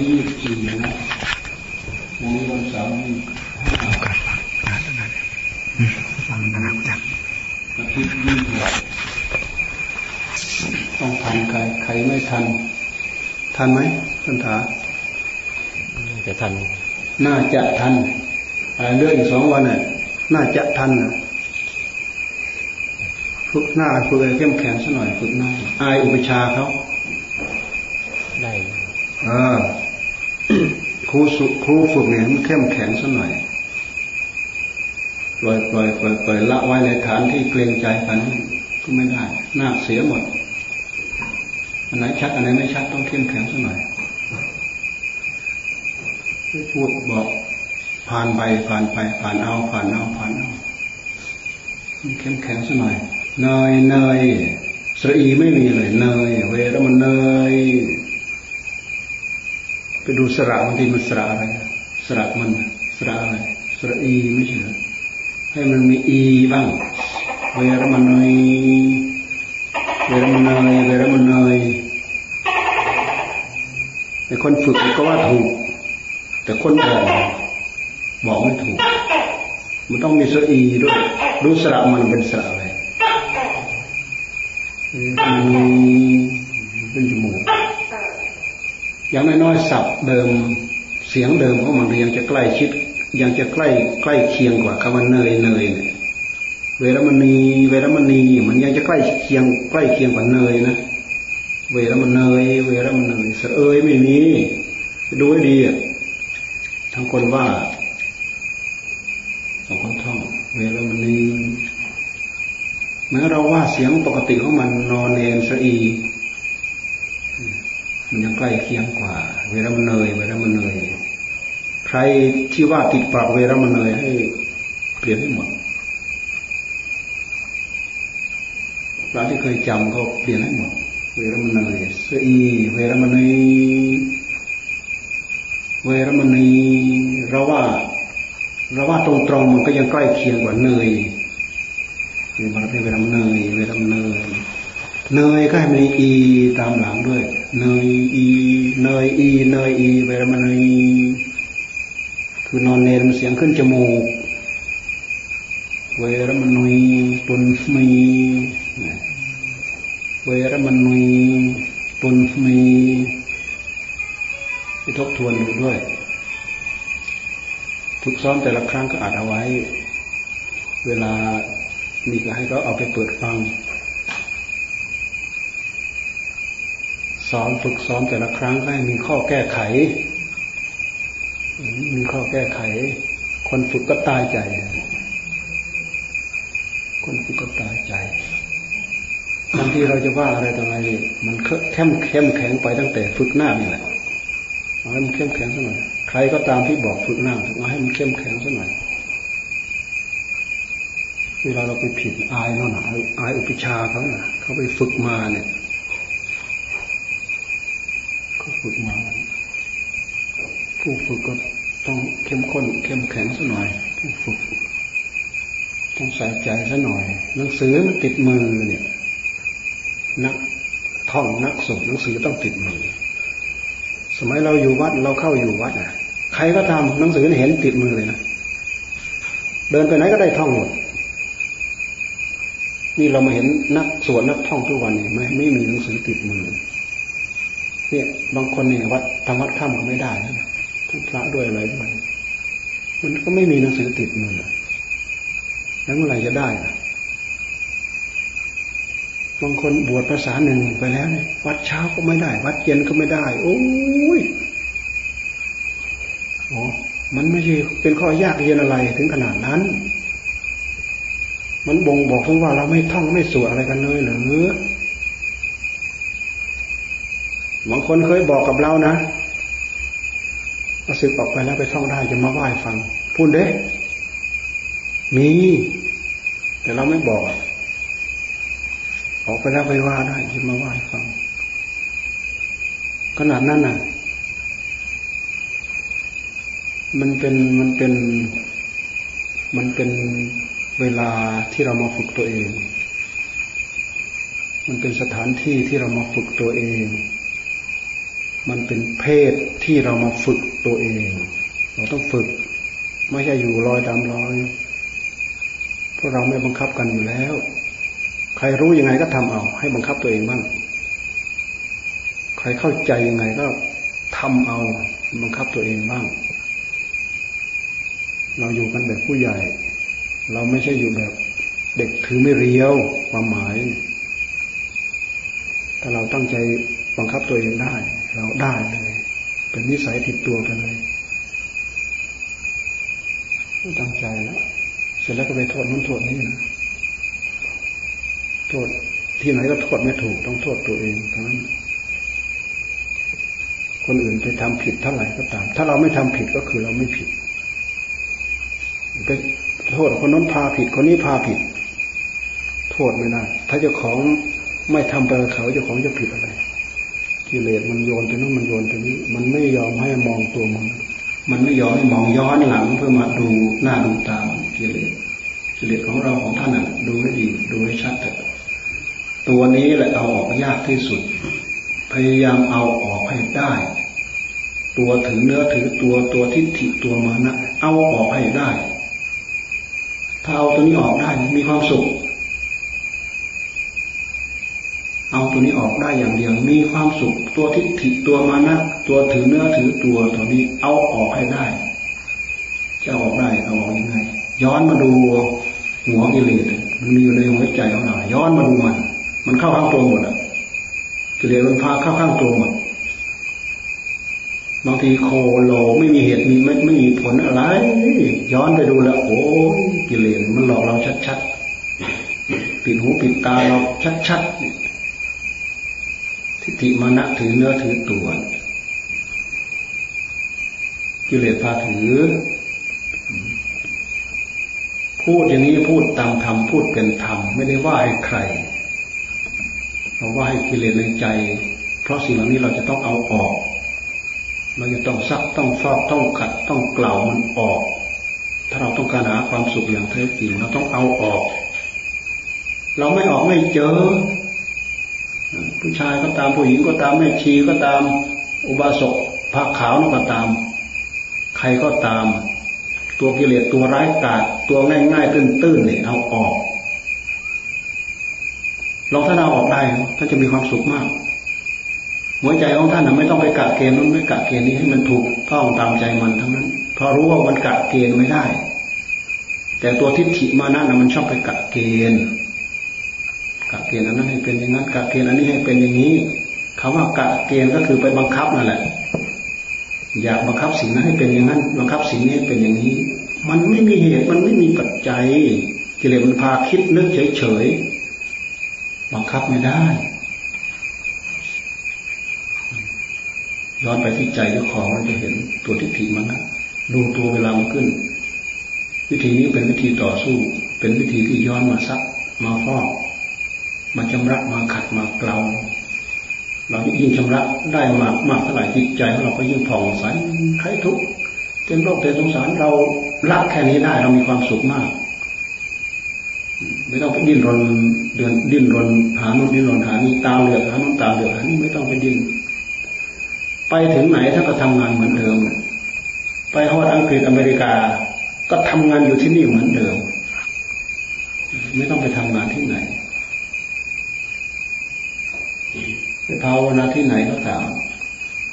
นี้ยี่สิบสี่นะวันนี้วันเสาร์นี่ห้าการฟังงานนั้นฟังนะครับจักอาทิตย์ยี่สิบหกต้องทันใครใครไม่ทัน ทันไหมท่านถาจะทัน น่าจะทันอะไรเรื่องอีกสองวันน่ะ น่าจะทันนะฝึกหน้าฝึกอะไรเข้มแข็งสักหน่อยฝึกหน้าอายอุปชาเขาได้ เออ ครูสุครูฝึกเนี่ยมันเข้มแข็งสักหน่อยปล่อยปล่อยปล่อยปล่อยละไว้ในฐานที่เกรงใจกันก็ไม่ได้หน้าเสียหมดอันไหนชัดอันไหนไม่ชัดต้องเข้มแข็งสักหน่อยพูดบอกผ่านไปผ่านไปผ่านเอาผ่านเอาผ่านเอาเข้มแข็งสักหน่อยเนยเนยสรีไม่มีเลยเนยเวรมันเนย ไปดูสระบางทีมันสระอะไรสระมันสระอะไรสระอีไม่ใช่ให้มันมีอีบ้างเวรมันเนยเวรมันเนยเวรมันเนยไอ้คนฝึกก็ว่าถูก แต่คนบอกบอกไม่ถูก มันต้องมีสระอีด้วยดูสระมันเป็นสระอะไรมันเป็นจมูก อย่างน้อยๆศัพท์เดิมเสียงเดิมของมันยังจะใกล้ชิด ยังจะใกล้ใกล้เคียงกว่าคำว่าเนยเนยเนี่ยเวรมณีเวรมณีมันยังจะใกล้เคียงใกล้เคียงกว่าเนยนะเวรมเนยเวรมเนยสเอยไม่มีดูให้ดีอะทั้งคนว่าสองคนท่องเวรมณีแม้เราว่าเสียงปกติของมันนอนเนนสะอี มันยังใกล้เคียงกว่า เวรมเนยเวรมเนยใครที่ว่าติดปากเวรมเนยให้เปลี่ยนให้หมดพระที่เคยจำก็เปลี่ยนให้หมด เวรมเนยเสอีเวรมเนยเวรมเนยเราว่าเราว่าตรงๆมันก็ยังใกล้เคียงกว่าเนยนี่มันเป็นเวรมเนยเวรมเนยเนยก็ให้มีอีตามหลังด้วย เนยอีเนยอีเนยอีเวลามันเนยคือนอนเนรมันเสียงขึ้นจมูก เวรมันนุยตุนมีเวรมันนุยตุนมีไปทบทวนดูด้วยฝึกซ้อมแต่ละครั้งก็อาจเอาไว้ เวลามีก็ให้เขาเอาไปเปิดฟัง ซ้อมฝึกซ้อมแต่ละครั้งให้มีข้อแก้ไข มีข้อแก้ไข คนฝึกก็ตายใจ คนฝึกก็ตายใจบางทีเราจะว่าอะไรต่ออะไรมันเข้มเข้มแข็งไปตั้งแต่ฝึกหน้านี่แหละเอาให้มันเข้มแข็งสักหน่อยใครก็ตามที่บอกฝึกหน้าเอาให้มันเข้มแข็งสักหน่อยเวลาเราไปผิดอายเนาะนะอายอุปชาเขาน่ะเขาไปฝึกมาเนี่ยเขาฝึกมา ผู้ฝึกก็ต้องเข้มข้น เข้มแข็งสัหน่อยผู้ฝึกต้องใส่ใจสัหน่อย หนังสือมันติดมือเนี่ย นักท่องนักสวดหนังสือต้องติดมือ สมัยเราอยู่วัดเราเข้าอยู่วัดน่ะ ใครก็ทำหนังสือเห็นติดมือเลยนะเดินไปไหนก็ได้ท่องหมดนี่เรามาเห็นนักสวดนักท่องทุกวันนี่ไม่ไม่มีหนังสือติดมือเนี่ยบางคนเนี่ยวัดทำวัดข้ามก็ไม่ได้นะ ทั้งพระด้วยอะไรด้วยมันก็ไม่มีหนังสือติดมือแล้วเมื่อไหร่จะได้ล่ะบางคนบวชภาษาหนึ่งไปแล้วเนี่ยวัดเช้าก็ไม่ได้ วัดเย็นก็ไม่ได้ โอ้ยโอ้มันไม่ใช่เป็นข้อยากเย็นอะไรถึงขนาดนั้น มันบ่งบอกถึงว่าเราไม่ท่องไม่สวดอะไรกันเลยหรือบางคนเคยบอกกับเรานะ มาสึกออกไปแล้วไปท่องได้จะมาไหว้ฟังพูดเด้มี แต่เราไม่บอก ออกไปแล้วไปว่าได้จะมาไหว้ฟังขนาดนั้นน่ะ มันเป็นมันเป็น มันเป็นเวลาที่เรามาฝึกตัวเอง มันเป็นสถานที่ที่เรามาฝึกตัวเอง มันเป็นเพศที่เรามาฝึกตัวเอง เราต้องฝึก ไม่ใช่อยู่ลอยตามลอยเพราะเราไม่บังคับกันอยู่แล้ว ใครรู้ยังไงก็ทำเอา ให้บังคับตัวเองบ้าง ใครเข้าใจยังไงก็ทำเอาบังคับตัวเองบ้าง เราอยู่กันแบบผู้ใหญ่ เราไม่ใช่อยู่แบบเด็กถือไม่เรียวความหมาย ถ้าเราตั้งใจบังคับตัวเองได้ เราได้เลย เป็นนิสัยติดตัวไปเลยตั้งใจแล้วเสร็จแล้วก็ไปโทษนู้นโทษนี่นะโทษที่ไหนก็โทษไม่ถูกต้องโทษตัวเองเท่านั้นคนอื่นไปทำผิดเท่าไหร่ก็ตาม ถ้าเราไม่ทำผิดก็คือเราไม่ผิดไปโทษคนนั้นพาผิดคนนี้พาผิด โทษไม่ได้ถ้าเจ้าของไม่ทำไปกับเขาเจ้าของจะผิดอะไร กิเลสมันโยนไปนู้นมันโยนไปนี้ มันไม่ยอมให้มองตัวมัน มันไม่ยอมให้มองย้อนหลังเพื่อมาดูหน้าดูตากิเลสกิเลสของเราของท่านน่ะดูให้ดีดูให้ชัดเถอะตัวนี้แหละเอาออกยากที่สุด พยายามเอาออกให้ได้ ตัวถือเนื้อถือตัวตัวทิฏฐิตัวมานะเอาออกให้ได้ ถ้าเอาตัวนี้ออกได้มีความสุข เอาตัวนี้ออกได้อย่างเดียว มีความสุขตัวทิฏฐิตัวมานะตัวถือเนื้อถือตัวตัวนี้เอาออกให้ได้ จะออกได้เอาออกยังไง ย้อนมาดูหัวกิเลสมันมีอยู่ในหัวใจของเราย้อนมาดูมัน มันเข้าข้างตัวหมดอะกิเลสมันพาเข้าข้างตัวหมดบางทีโคโลไม่มีเหตุมีไม่ไม่มีผลอะไร ย้อนไปดูแล้วโอ้กิเลสมันหลอกเราชัดๆปิดหูปิดตาเราชัดๆ ทิฏฐิมานะถือเนื้อถือตัวกิเลสพาถือ พูดอย่างนี้พูดตามธรรมพูดเป็นธรรมไม่ได้ว่าให้ใครเราว่าให้กิเลสในใจ เพราะสิ่งเหล่านี้เราจะต้องเอาออก เราจะต้องซักต้องฟอกต้องขัดต้องกล่าวมันออก ถ้าเราต้องการหาความสุขอย่างแท้จริงเราต้องเอาออก เราไม่ออกไม่เจอ ผู้ชายก็ตามผู้หญิงก็ตามแม่ชีก็ตาม อุบาสกผ้าขาวนก็ตาม ใครก็ตาม ตัวกิเลสตัวร้ายกาจตัวง่ายๆตื้นๆเนี่ยเอาออกลองถ้าเราออกได้ท่านจะมีความสุขมาก หัวใจของท่านไม่ต้องไปกะเกณฑ์นั้นไม่กะเกณฑ์นี้ให้มันถูกต้องตามใจมันทั้งนั้นเพราะรู้ว่ามันกะเกณฑ์ไม่ได้ แต่ตัวทิฏฐิมานะมันชอบไปกะเกณฑ์ เกณฑ์อันนั้นให้เป็นอย่างนั้นกะเกณฑ์อันนี้ให้เป็นอย่างนี้คำว่ากะเกณฑ์ก็คือไปบังคับนั่นแหละ อยากบังคับสิ่งนั้นให้เป็นอย่างนั้น บังคับสิ่งนี้ให้เป็นอย่างนี้ มันไม่มีเหตุมันไม่มีปัจจัยกิเลสมันพาคิดนึกเฉยๆบังคับไม่ได้ย้อนไปที่ใจเจ้าของเราจะเห็นตัวทิฏฐิมันนะดูตัวเวลามันขึ้น วิธีนี้เป็นวิธีต่อสู้ เป็นวิธีที่ย้อนมาซักมาฟอก มาชำระมาขัดมาเกลาเรายิ่งชำระได้มากมากเท่าไหร่จิตใจของเราก็ยิ่งผ่องใสใครทุกข์เต็มโลกเต็มสงสารเราละแค่นี้ได้เรามีความสุขมาก ไม่ต้องไปดิ้นรนเดือนดิ้นรนหาโน่นดิ้นรนหานี่ตามเหลือกหาโน่นตามเหลือกหานี่ไม่ต้องไปดิ้นไปถึงไหนถ้าก็ทำงานเหมือนเดิมไปฮอดอังกฤษอเมริกา ก็ทำงานอยู่ที่นี่เหมือนเดิม ไม่ต้องไปทำงานที่ไหนไป ภาวนาที่ไหนก็ตาม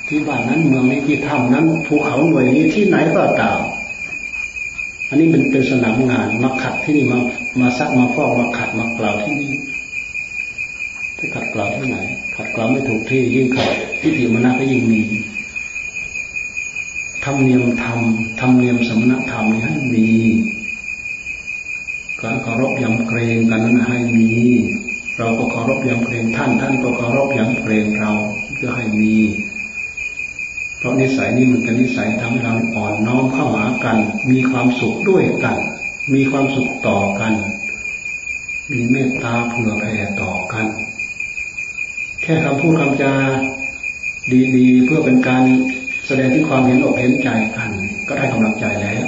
ที่บ้านนั้นเมืองนี้ที่ถ้ำนั้นภูเขาหน่วยนี้ที่ไหนก็ตาม อันนี้เป็นเป็นสนามงานมาขัดที่นี่มามาซักมาฟอกมาขัดมากล่าวที่นี่ไปขัดกล่าวที่ไหน ขัดกล่าวไม่ถูกที่ยิ่งขัดทิฏฐิมรณะก็ยิ่งมีทำเนียมธรรมทำเนียมสมณธรรมนี่ให้มีการเคารพยำเกรงกันนั้นให้มีารพยำเกรงท่าน ท่านก็เคารพยำเกรงเราเพื่อให้มี เพราะนิสัยนี้มันเป็นนิสัยทำให้เราอ่อนน้อมเข้าหากัน มีความสุขด้วยกัน มีความสุขต่อกัน มีเมตตาเผื่อแผ่ต่อกัน แค่คำพูดคำจาดีๆ เพื่อเป็นการแสดงที่ความเห็นอกเห็นใจกัน ก็ได้กำลังใจแล้ว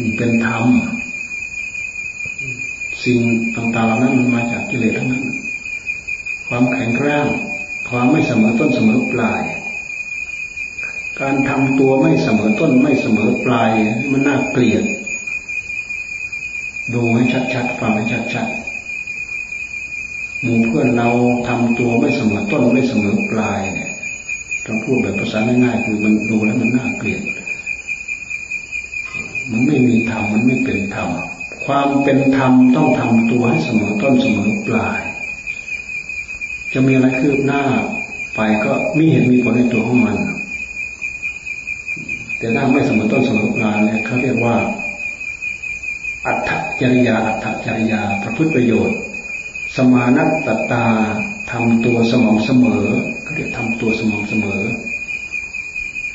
นี่เป็นธรรม สิ่งต่างๆเหล่านั้นมันมาจากกิเลสทั้งนั้น ความแข็งแรงความไม่เสมอต้นเสมอปลาย การทำตัวไม่เสมอต้นไม่เสมอปลายมันน่าเกลียด ดูให้ชัดๆฟังให้ชัดๆหมู่เพื่อนเราทำตัวไม่เสมอต้นไม่เสมอปลายเนี่ยต้องพูดแบบภาษาง่ายๆคือมันดูแล้วมันน่าเกลียด มันไม่มีธรรมมันไม่เป็นธรรม ความเป็นธรรมต้องทำตัวให้เสมอต้นเสมอปลาย จะมีอะไรคืบหน้าไปก็มีเหตุมีผลในตัวของมัน แต่ถ้าไม่เสมอต้นเสมอปลายเนี่ยเขาเรียกว่า อัตถจริยาอัตถจริยาประพฤติประโยชน์ สมานัตตตาทำตัวสม่ำเสมอเขาเรียกทำตัวสม่ำเสมอ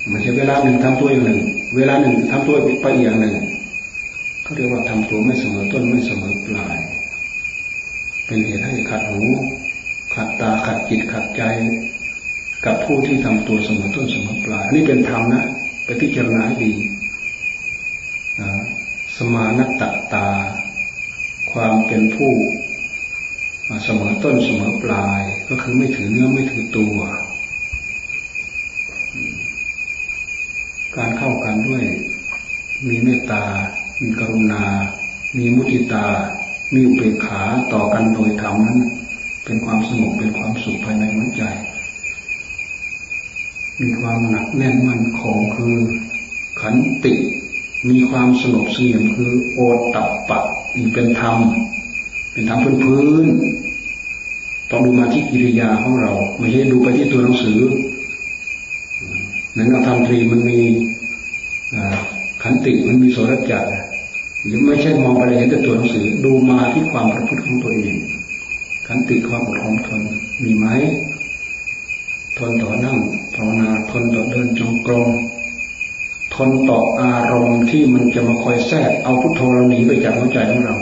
ไม่ใช่เวลาหนึ่งทำตัวอย่างหนึ่ง เวลาหนึ่งทำตัวไปอีกอย่างหนึ่ง เขาเรียกว่าทำตัวไม่เสมอต้นไม่เสมอปลาย เป็นเหตุให้ขัดหูขัดตาขัดจิตขัดใจ กับผู้ที่ทำตัวเสมอต้นเสมอปลายนี่เป็นธรรมนะไปพิจารณาดีสมานัตตา ความเป็นผู้เสมอต้นเสมอปลาย ก็คือไม่ถือเนื้อไม่ถือตัว การเข้ากันด้วยมีเมตตา มีกรุณา มีมุติตา มีอุเบกขาต่อกันโดยธรรมนั้น เป็นความสงบเป็นความสุขภายในหัวใจ มีความหนักแน่นมั่นคงคือขันติ มีความสงบเสงี่ยมคือโอตับปะนี่เป็นธรรม เป็นธรรมพื้นพื้นต้องดูมาที่กิริยาของเรา ไม่ใช่ดูไปที่ตัวหนังสือหนังธรรมตรีมันมีขันติมันมีโสรจักร หรือไม่ใช่มองไปเห็นแต่ตัวหนังสือดูมาที่ความประพฤติของตัวเองขันติความอดทนทนมีไหมทนต่อนั่งภาวนาทนต่อเดินจงกรมทนต่ออารมณ์ที่มันจะมาคอยแทรกเอาพุทโธเราหนีไปจากหัวใจของเรา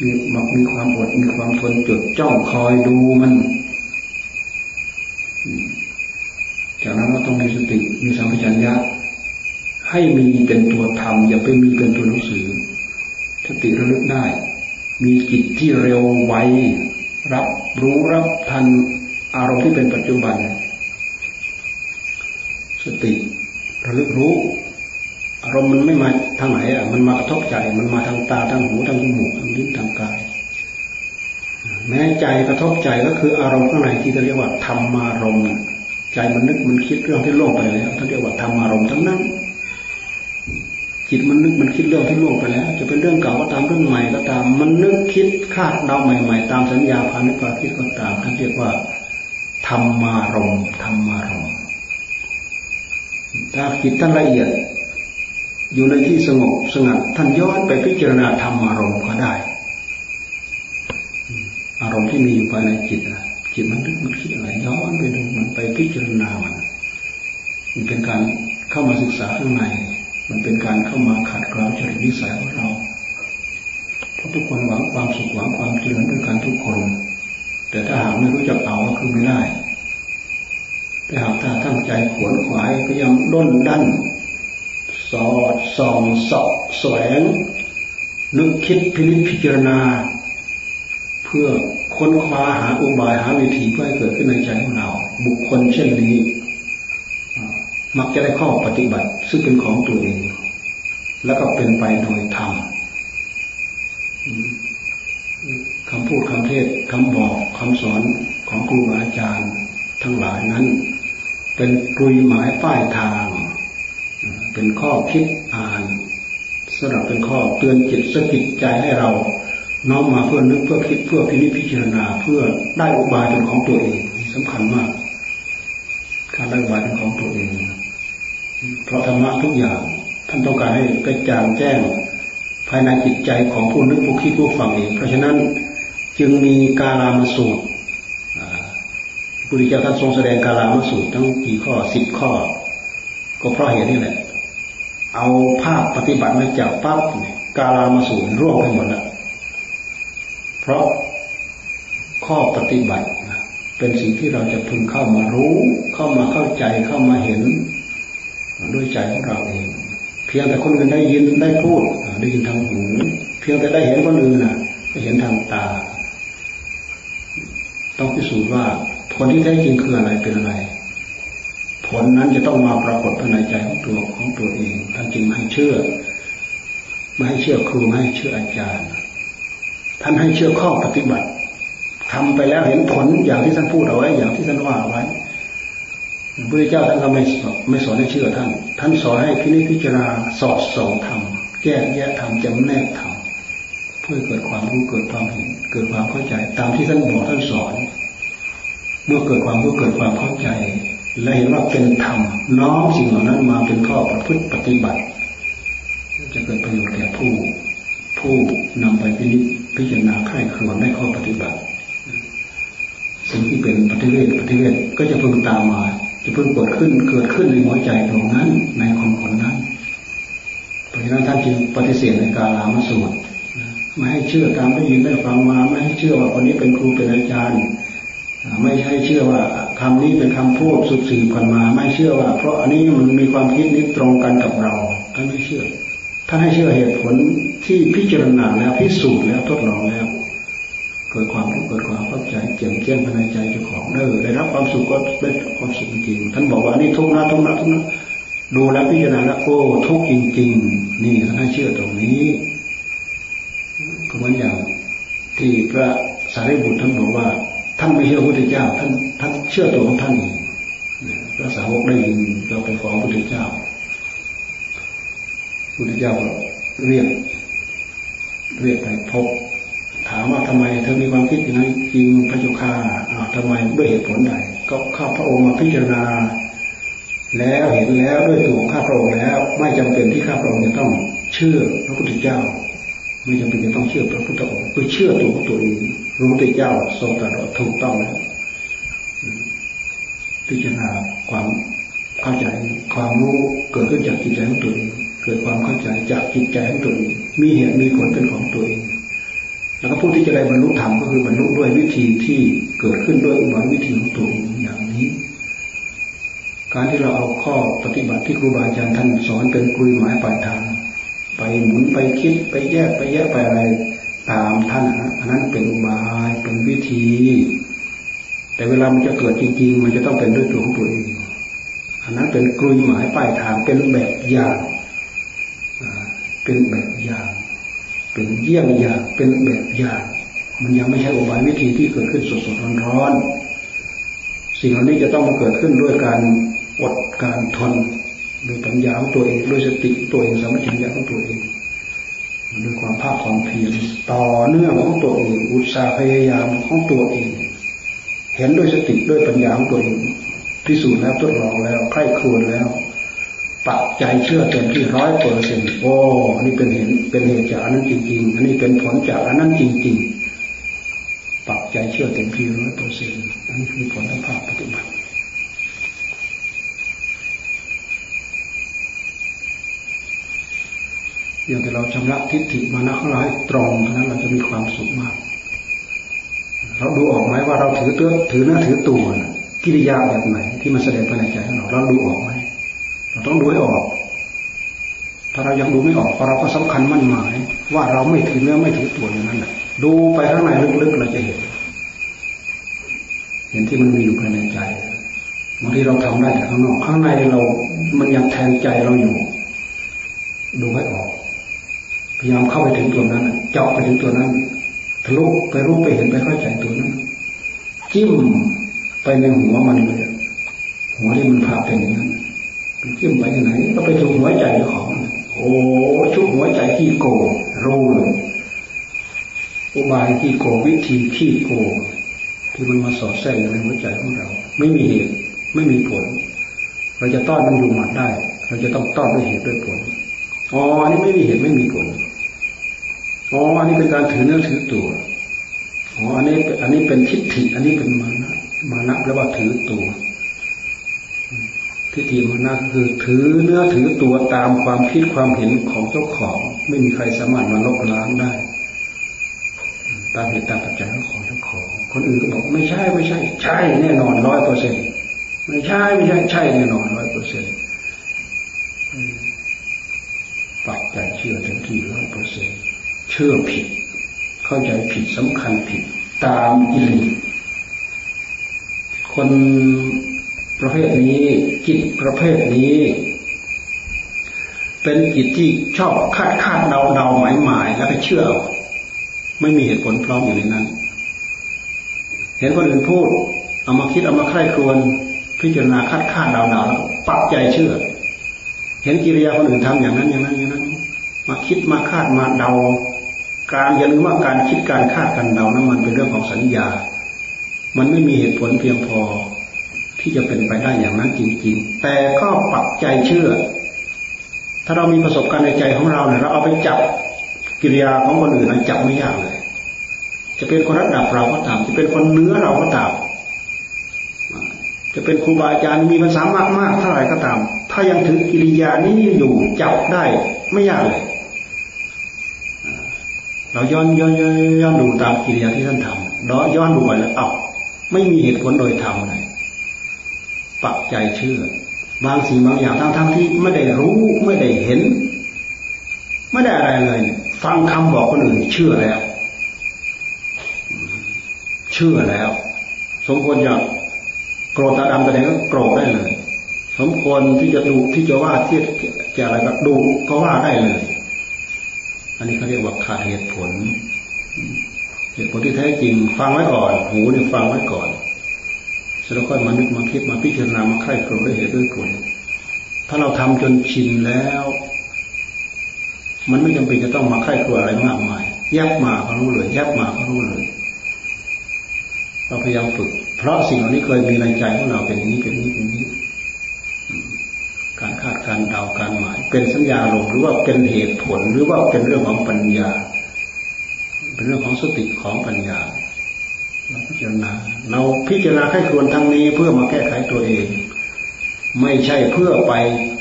มีมักมีความอดมีความทนจดจ้องคอยดูมัน จากนั้นก็ต้องมีสติมีสัมผัสัญญา ให้มีเป็นตัวธรรมอย่าไปมีเป็นตัวหนังสือสติระลึกได้ มีจิตที่เร็วไวรับรู้รับทันอารมณ์ที่เป็นปัจจุบัน สติระลึกรู้ อารมณ์มันไม่มาทางไหนอะ มันมากระทบใจ มันมาทางตาทางหูทางจมูกทางลิ้นทางกาย แม้ใจกระทบใจก็คืออารมณ์ข้างในที่เรียกว่าธรรมารมณ์ใจมันนึกมันคิดเรื่องที่โลกไปแล้วท่านเรียกว่าธรรมารมณ์ทั้งนั้น จิตมันนึกมันคิดเรื่องที่ล่วงไปแล้ว จะเป็นเรื่องเก่าก็ตามเรื่องใหม่ก็ตาม มันนึกคิดคาดเดาใหม่ ๆ ตามสัญญาพานิพาคิดก็ตามท่านเรียกว่าธรรมารมธรรมารมถ้าจิตท่านละเอียด อยู่ในที่สงบสงัดท่านย้อนไปพิจารณาธรรมารมก็ได้ อารมณ์ที่มีอยู่ภายในจิตจิตมันนึกมันคิดอะไรย้อนไปดูมันไปพิจารณามันมันเป็นการเข้ามาศึกษาข้างใน มันเป็นการเข้ามาขัดเกลาจริตนิสัยของเราเพราะทุกคนหวังความสุขหวังความเจริญด้วยกันทุกคน แต่ถ้าหากไม่รู้จักเอาก็คือไม่ได้แต่หากถ้าตั้งใจขวนขวายพยายามด้นดันสอดส่องสอบแสวงนึกคิดพินิจพิจารณา เพื่อค้นคว้าหาอุบายหาวิธีเพื่อให้เกิดขึ้นในใจของเรา บุคคลเช่นนี้ มักจะได้ข้อปฏิบัติ ซึ่งเป็นของตัวเอง แล้วก็เป็นไปโดยธรรมคำพูดคำเทศคำบอกคำสอนของครูบาอาจารย์ ทั้งหลายนั้น เป็นกลุยหมายป้ายทาง เป็นข้อคิดอ่านสำหรับเป็นข้อเตือนจิตสกิดใจให้เราน้อมมาเพื่อนึกเพื่อคิดเพื่อพินิจพิจารณาเพื่อได้อุบายเป็นของตัวเองสำคัญมาก การได้อุบายเป็นของตัวเอง เพราะธรรมะทุกอย่าง ท่านต้องการให้กระจ่างแจ้ง ภายในจิตใจของผู้นึกผู้คิดผู้ฟังเองเพราะฉะนั้นจึงมีกาลามสูตรพุทธเจ้าท่านทรงแสดงกาลามสูตรทั้งกี่ข้อสิบข้อ ก็เพราะเหตุนี้แหละ เอาภาพปฏิบัติมาจากปั๊บกาลามสูตรร่วงไปหมดล้วเพราะข้อปฏิบัติเป็นสิ่งที่เราจะพึงเข้ามารู้ เข้ามาเข้าใจเข้ามาเห็น ด้วยใจของเราเอง เพียงแต่คนอื่นได้ยินได้พูดได้ยินทางหู เพียงแต่ได้เห็นคนอื่นน่ะได้เห็นทางตา ต้องพิสูจน์ว่าผลที่แท้จริงคืออะไรเป็นอะไร ผลนั้นจะต้องมาปรากฏภายในใจของตัวของตัวเองท่านจึงไม่ให้เชื่อไม่ให้เชื่อครูไม่ให้เชื่ออาจารย์ ท่านให้เชื่อข้อปฏิบัติทำไปแล้วเห็นผลอย่างที่ท่านพูดเอาไว้ อย่างที่ท่านว่าเอาไว้ พระพุทธเจ้าท่านก็ไม่ไม่สอนให้เชื่อท่าน ท่านสอนให้พินิจพิจารณาสอดส่องธรรมแก้แยกธรรมจำแนกธรรมเพื่อเกิดความรู้เกิดความเห็นเกิดความเข้าใจ ตามที่ท่านบอกท่านสอน เมื่อเกิดความรู้เกิดความเข้าใจ และเห็นว่าเป็นธรรมน้อมสิ่งเหล่านั้นมาเป็นข้อประพฤติปฏิบัติ จะเกิดประโยชน์แก่ผู้ ผู้นำไปพินิจพิจารณาไข้ครวญได้ข้อปฏิบัติ สิ่งที่เป็นปฏิเวทปฏิเวทก็จะเพิ่งตามมา จะเพิ่งเกิดขึ้นเกิดขึ้นในหัวใจตรงนั้น ในคนคนนั้นเพราะฉะนั้นท่านจึงปฏิเสธในการลามสูตรไม่ให้เชื่อตามได้ยินได้ฟังมาไม่ให้เชื่อว่าคนนี้เป็นครูเป็นอาจารย์ ไม่ใช่เชื่อว่าคำนี้เป็นคำพูดสุดสื่อกันมา ไม่เชื่อว่า เพราะอันนี้มันมีความคิดนี้ตรงกันกับเราท่านไม่เชื่อท่านให้เชื่อเหตุผลที่พิจารณาแล้วพิสูจน์แล้วทดลองแล้ว เกิดความรู้เกิดความเข้าใจเจียมแจ้งภายในใจเจ้าของเด้อได้รับความสุขก็ได้ความสุขจริงท่านบอกว่านี่ทุกนะทุกนะทุกนะดูแล้วพิจารณาแล้วโอ้ทุกจริง ๆ นี่ท่านเชื่อตรงนี้ก็เหมือนอย่างที่พระสารีบุตรท่านบอกว่า ท่านไม่เชื่อพระพุทธเจ้า ท่านท่านเชื่อตัวของท่านเองพระสาวกได้ยินเราไปฟ้องพระพุทธเจ้าพระพุทธเจ้าเรียกเรียกไปพบ ถามว่าทำไมเธอมีความคิดอย่างนั้นจริงพระเจ้าข้าทำไมด้วยเหตุผลใดก็ข้าพระองค์มาพิจารณา แล้วเห็นแล้วด้วยตัวของข้าพระองค์แล้ว ไม่จำเป็นที่ข้าพระองค์จะต้องเชื่อพระพุทธเจ้า ไม่จำเป็นจะต้องเชื่อพระพุทธองค์คือเชื่อตัวของตัวเองรู้ตัวเจ้าทรงตรัสถูกต้องแล้วพิจารณาความเข้าใจความรู้เกิดขึ้นจากจิตใจของตัวเองเกิดความเข้าใจจากจิตใจของตัวเองมีเหตุมีผลเป็นของตัวเอง แล้วก็ผู้ที่จะได้บรรลุธรรมก็คือบรรลุด้วยวิธีที่เกิดขึ้นด้วยอุบายวิธีของตัวเองอย่างนี้ การที่เราเอาข้อปฏิบัติที่ครูบาอาจารย์ท่านสอนเป็นกลุยหมายปลายทาง ไปหมุนไปคิดไปแยกไปแยกไปอะไรตามท่านนะอันนั้นเป็นอุบายเป็นวิธี แต่เวลามันจะเกิดจริง ๆ มันจะต้องเป็นด้วยตัวของตัวเองอันนั้นเป็นกลุยหมายป้ายทางเป็นแบบอย่างเป็นแบบอย่าง เป็นเยี่ยงอย่างเป็นแบบอย่างมันยังไม่ใช่อุบายวิธีที่เกิดขึ้นสดๆร้อนๆสิ่งเหล่านี้จะต้องมาเกิดขึ้นด้วยการอดการทนด้วยปัญญาของตัวเองด้วยสติตัวเองสมัชัญญาของตัวเองด้วยความภาคความเพียรต่อเนื่องของตัวเองอุตสาห์พยายามของตัวเอง เห็นด้วยสติด้วยปัญญาของตัวเองพิสูจน์แล้วทดลองแล้วใคร่ครวญแล้ว ปักใจเชื่อเต็มที่ร้อยเปอร์เซ็นต์โอ้อันนี้เป็นเห็นเป็นเหตุจากอันนั้นจริง ๆ อันนี้เป็นผลจากอันนั้นจริง ๆ ปักใจเชื่อเต็มที่ร้อยเปอร์เซ็นต์อันนี้คือผลทางภาคปฏิบัติอย่างแต่เราชำระทิฏฐิมานะของเราให้ตรงเท่านั้นเราจะมีความสุขมาก เราดูออกไหมว่าเราถือเตัวถือเนื้อถือตัวกิริยาแบบไหนที่มันแสดงภายในใจของเราเราดูออกไหม ต้องดูให้ออก ถ้าเรายังดูไม่ออกเราก็สำคัญมั่นหมาย ว่าเราไม่ถือเนื้อไม่ถือตัวอย่างนั้นแหละดูไปข้างในลึกๆเราจะเห็น เห็นที่มันมีอยู่ภายในใจบางทีเราทำได้แต่ข้างนอกข้างในเรา มันยังแทนใจเราอยู่ ดูให้ออก พยายามเข้าไปถึงตัวนั้นเจาะไปถึงตัวนั้นทะลุไปรู้ไปเห็นไปเข้าใจตัวนั้น จิ้มไปในหัวมันเลยหัวที่มันพาเป็นอย่างนั้น จิ้มไปที่ไหน ก็ไปถูกหัวใจของ โอ้ชุกหัวใจขี้โกรู้เลยอุบายขี้โกวิธีขี้โกที่มันมาสอดแทรกในหัวใจของเรา ไม่มีเหตุไม่มีผล เราจะต้อนมันอยู่หมัดได้ เราจะต้องต้อนด้วยเหตุด้วยผลอ๋ออันนี้ไม่มีเหตุไม่มีผลอ๋ออันนี้เป็นการถือเนื้อถือตัวอ๋ออันนี้อันนี้เป็นทิฏฐิ อันนี้เป็นมานะมานะแปลว่าถือตัว ทิฏฐิมานะคือถือเนื้อถือตัวตามความคิดความเห็นของเจ้าของ ไม่มีใครสามารถมาลบล้างได้ ตามเหตุตามปัจจัยของเจ้าของ คนอื่นก็บอกไม่ใช่ไม่ใช่ ใช่แน่นอนร้อยเปอร์เซ็นต์ไม่ใช่ไม่ใช่ใช่แน่นอนร้อยเปอร์เซ็นต์ปักใจเชื่อเต็มที่ร้อยเปอร์เซ็นต์เชื่อผิด เข้าใจผิดสำคัญผิด ตามกิเลสคน ประเภทนี้จิตประเภทนี้ เป็นจิตที่ชอบคาดคาดเดาเดาหมายหมายแล้วก็เชื่อ ไม่มีเหตุผลพร้อมอยู่ในนั้น เห็นคนอื่นพูด เอามาคิดเอามาใคร่ครวญพิจารณาคาดคาดเดาเดาแล้วปักใจเชื่อ เห็นกิริยาคนอื่นทำอย่างนั้นอย่างนั้นอย่างนั้น มาคิดมาคาดมาเดา การอย่าลืมว่าการคิดการคาดการเดานั้นมันเป็นเรื่องของสัญญา มันไม่มีเหตุผลเพียงพอ ที่จะเป็นไปได้อย่างนั้นจริงๆ แต่ก็ปักใจเชื่อ ถ้าเรามีประสบการณ์ในใจของเราเนี่ยเราเอาไปจับกิริยาของคนอื่นนั้นจับไม่ยากเลย จะเป็นคนระดับเราก็ตาม จะเป็นคนเนื้อเราก็ตาม จะเป็นครูบาอาจารย์มีภาษามากมากเท่าไหร่ก็ตาม ถ้ายังถือกิริยานี้อยู่จับได้ไม่ยากเลย เราย้อนย้อนย้อนดูตามกิริยาที่ท่านทำย้อนดูไปแล้วเอาไม่มีเหตุผลโดยธรรมเลย ปักใจเชื่อบางสิ่งบางอย่างทั้งทั้งที่ไม่ได้รู้ไม่ได้เห็น ไม่ได้อะไรเลย ฟังคำบอกคนอื่นเชื่อแล้ว เชื่อแล้ว สมควรจะโกรธตาดำตาแดงก็โกรธได้เลย สมควรที่จะดูที่จะว่าที่จะอะไรก็ดูก็ว่าได้เลย อันนี้เขาเรียกว่าขาดเหตุผล เหตุผลที่แท้จริง ฟังไว้ก่อน หูเนี่ยฟังไว้ก่อน แล้วก็มานึกมาคิดมาพิจารณามาไข้ครวด้วยเหตุด้วยผลถ้าเราทำจนชินแล้ว มันไม่จำเป็นจะต้องมาไข้ครวอะไรมากมายแยบมาก็รู้เลยแยบมาก็รู้เลย เราพยายามฝึก เพราะสิ่งเหล่านี้เคยมีในใจของเราเป็นนี้เป็นนี้เป็นนี้ การคาดการเดาการหมาย เป็นสัญญาลมหรือว่าเป็นเหตุผลหรือว่าเป็นเรื่องของปัญญา เป็นเรื่องของสติของปัญญา จารณาเราพิจารณาให้ควรทางนี้เพื่อมาแก้ไขตัวเอง ไม่ใช่เพื่อไป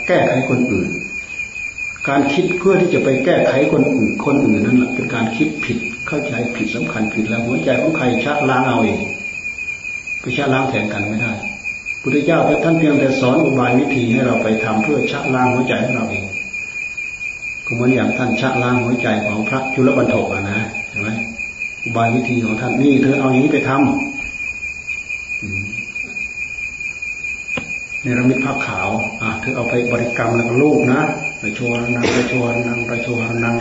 แก้ไขคนอื่น การคิดเพื่อที่จะไปแก้ไขคนอื่นคนอื่นนั่นแหละเป็นการคิดผิดเข้าใจผิดสำคัญผิดแล้วหัวใจของใครชักล้างเอาเองไปชักล้างแทนกันไม่ได้พุทธเจ้าท่านเพียงแต่สอนอุบายวิธีให้เราไปทำเพื่อชักล้างหัวใจของเราเองก็เหมือนอย่างท่านชักล้างหัวใจของพระจุลบรรทกนะ บายวิธีของท่านนี่เธอเอาอย่างนี้ไปทำเนรมิตผ้าขาว อะเธอเอาไปบริกรรมแล้วก็ลูกนะไปชวนนางไปชวนนางไปชวนนาง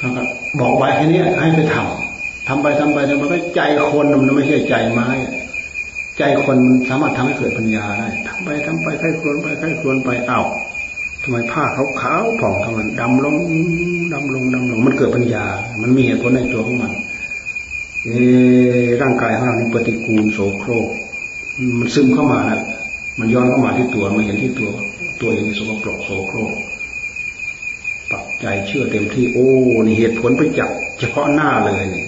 ท่านก็บอกไว้แค่นี้ให้ไปทำทำไปทำไปทำไปก็ใจคนมันไม่ใช่ใจไม้ใจคนมันสามารถทำให้เกิดปัญญาได้ทำไปทำไปใครควรไปใครควรไปเอ้า ทำไมผ้าขาวผ่องทำไมดำลงดำลงดำลงมันเกิดปัญญา มันมีเหตุผลในตัวของมันเอร่างกายของเรานี่ปฏิกูลโสโครก มันซึมเข้ามานะมันย้อนเข้ามาที่ตัวมาเห็นที่ตัว ตัวเองสกปรกโสโครกปักใจเชื่อเต็มที่โอ้นี่เหตุผลไปจับเฉพาะหน้าเลยนี่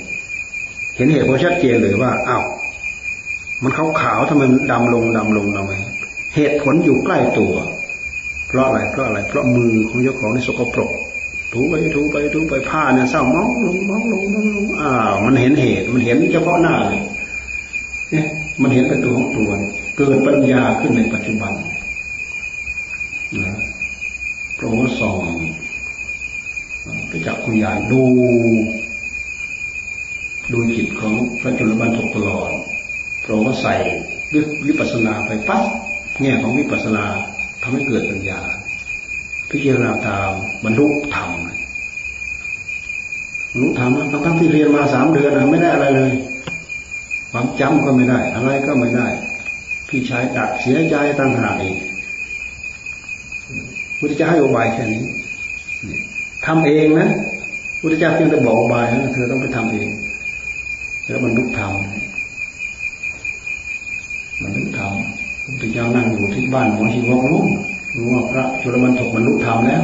เห็นเหตุผลชัดเจนเลยว่าอ้าวมันขาวขาวทำไมมันดำลงดำลงทำไมเหตุผลอยู่ใกล้ตัว เพราะอะไรเพราะอะไรเพราะมือของเจ้าของนี่สกปรกถูไปถูไปถูไปผ้าเนี่ยเศร้ามองลงมองลงมองลงอ้าวมันเห็นเหตุ มันเห็นเฉพาะหน้าเลยเนี่ยมันเห็นเป็นตัวของตัวเกิดปัญญาขึ้นในปัจจุบันนะพระองค์สองไปจับคุยานดู ดูจิตของพระจุลบรรทกตลอดพระองค์ใส่วิปัสนาไปปั๊บแง่ของวิปัสนา ทำให้เกิดปัญญา พิจารณาตามบรรลุธรรมบรรลุธรรมทั้งทั้งที่เรียนมาสามเดือนไม่ได้อะไรเลย ความจำก็ไม่ได้ อะไรก็ไม่ได้ พี่ชายดักเสียใจตั้งหากอีกพุทธเจ้าให้อบายแค่นี้ทำเองนะพุทธเจ้าเพียงแต่บอกอบายนะเธอต้องไปทำเอง แล้วบรรลุธรรมบรรลุธรรม พุทธเจ้านั่งอยู่ที่บ้านหมอชีวงนู้นรู้ว่าพระจุลมันถกบรรลุธรรมแล้ว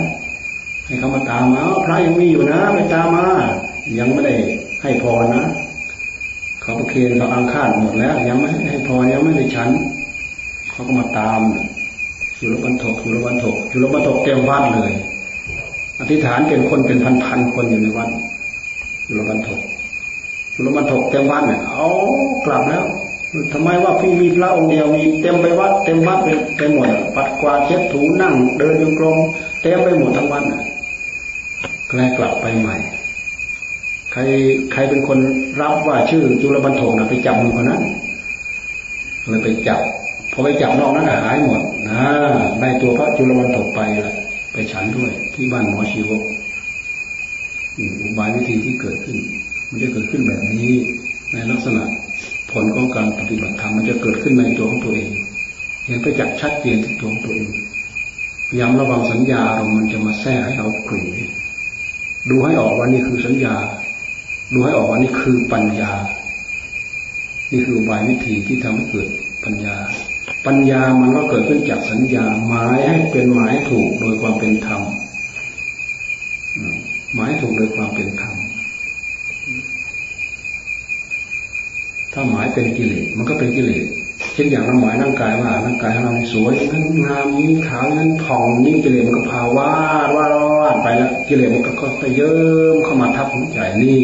ให้เขามาตามมาพระยังมีอยู่นะไปตามมา ยังไม่ได้ให้พรนะ เขาประเคนเขาอังคาดหมดแล้ว ยังไม่ให้พรยังไม่ได้ฉัน เขาก็มาตามจุลบรรทกจุลบรรทกจุลบรรทกเต็มวัดเลย อธิษฐานเป็นคนเป็นพันๆคนอยู่ในวัดจุลบรรทกจุลบรรทกเต็มวัดเนี่ยเอากลับแล้ว ทำไมว่าพี่มีพระองค์เดียวมีเต็มไปวัดเต็มวัดไปหมดปัดกวาดเช็ดถูนั่ง เดินโยกลมเต็มไปหมดทั้งวัดใกล้กลับไปใหม่ขรใครเป็นคนรับว่าชื่อจุลบรรทกนะไปจับมือคนนั้นเลยไปจับพอไปจับนอกนั้นหายหมดนะได้ตัวพระจุลบรรทกไปละไปฉันด้วย ที่บ้านหมอชีวกอุบายวิธีที่เกิดขึ้น มันจะเกิดขึ้นแบบนี้ในลักษณะ ผลของการปฏิบัติธรรมมันจะเกิดขึ้นในตัวของตัวเอง เห็นไปจากชัดเจนที่ตัวของตัวเองย้ำระวังสัญญาเรามันจะมาแทรกให้เรากลุ่ยดูให้ออกว่านี่คือสัญญา ดูให้ออกว่านี่คือปัญญา นี่คืออุบายวิธีที่ทำให้เกิดปัญญา ปัญญามันก็เกิดขึ้นจากสัญญา หมายให้เป็นหมายถูกโดยความเป็นธรรมหมายถูกโดยความเป็นธรรม ถ้าหมายเป็นกิเลสมันก็เป็นกิเลสเช่นอย่างเราหมายร่างกายว่าร่างกายของเราสวยนั้นงามนี้ขาวนั้นผ่องนี้กิเลสมันก็พาวาดวาดวาดไปแล้วกิเลสมันก็ค่อยๆเยิ้มเข้ามาทับหัวใจนี่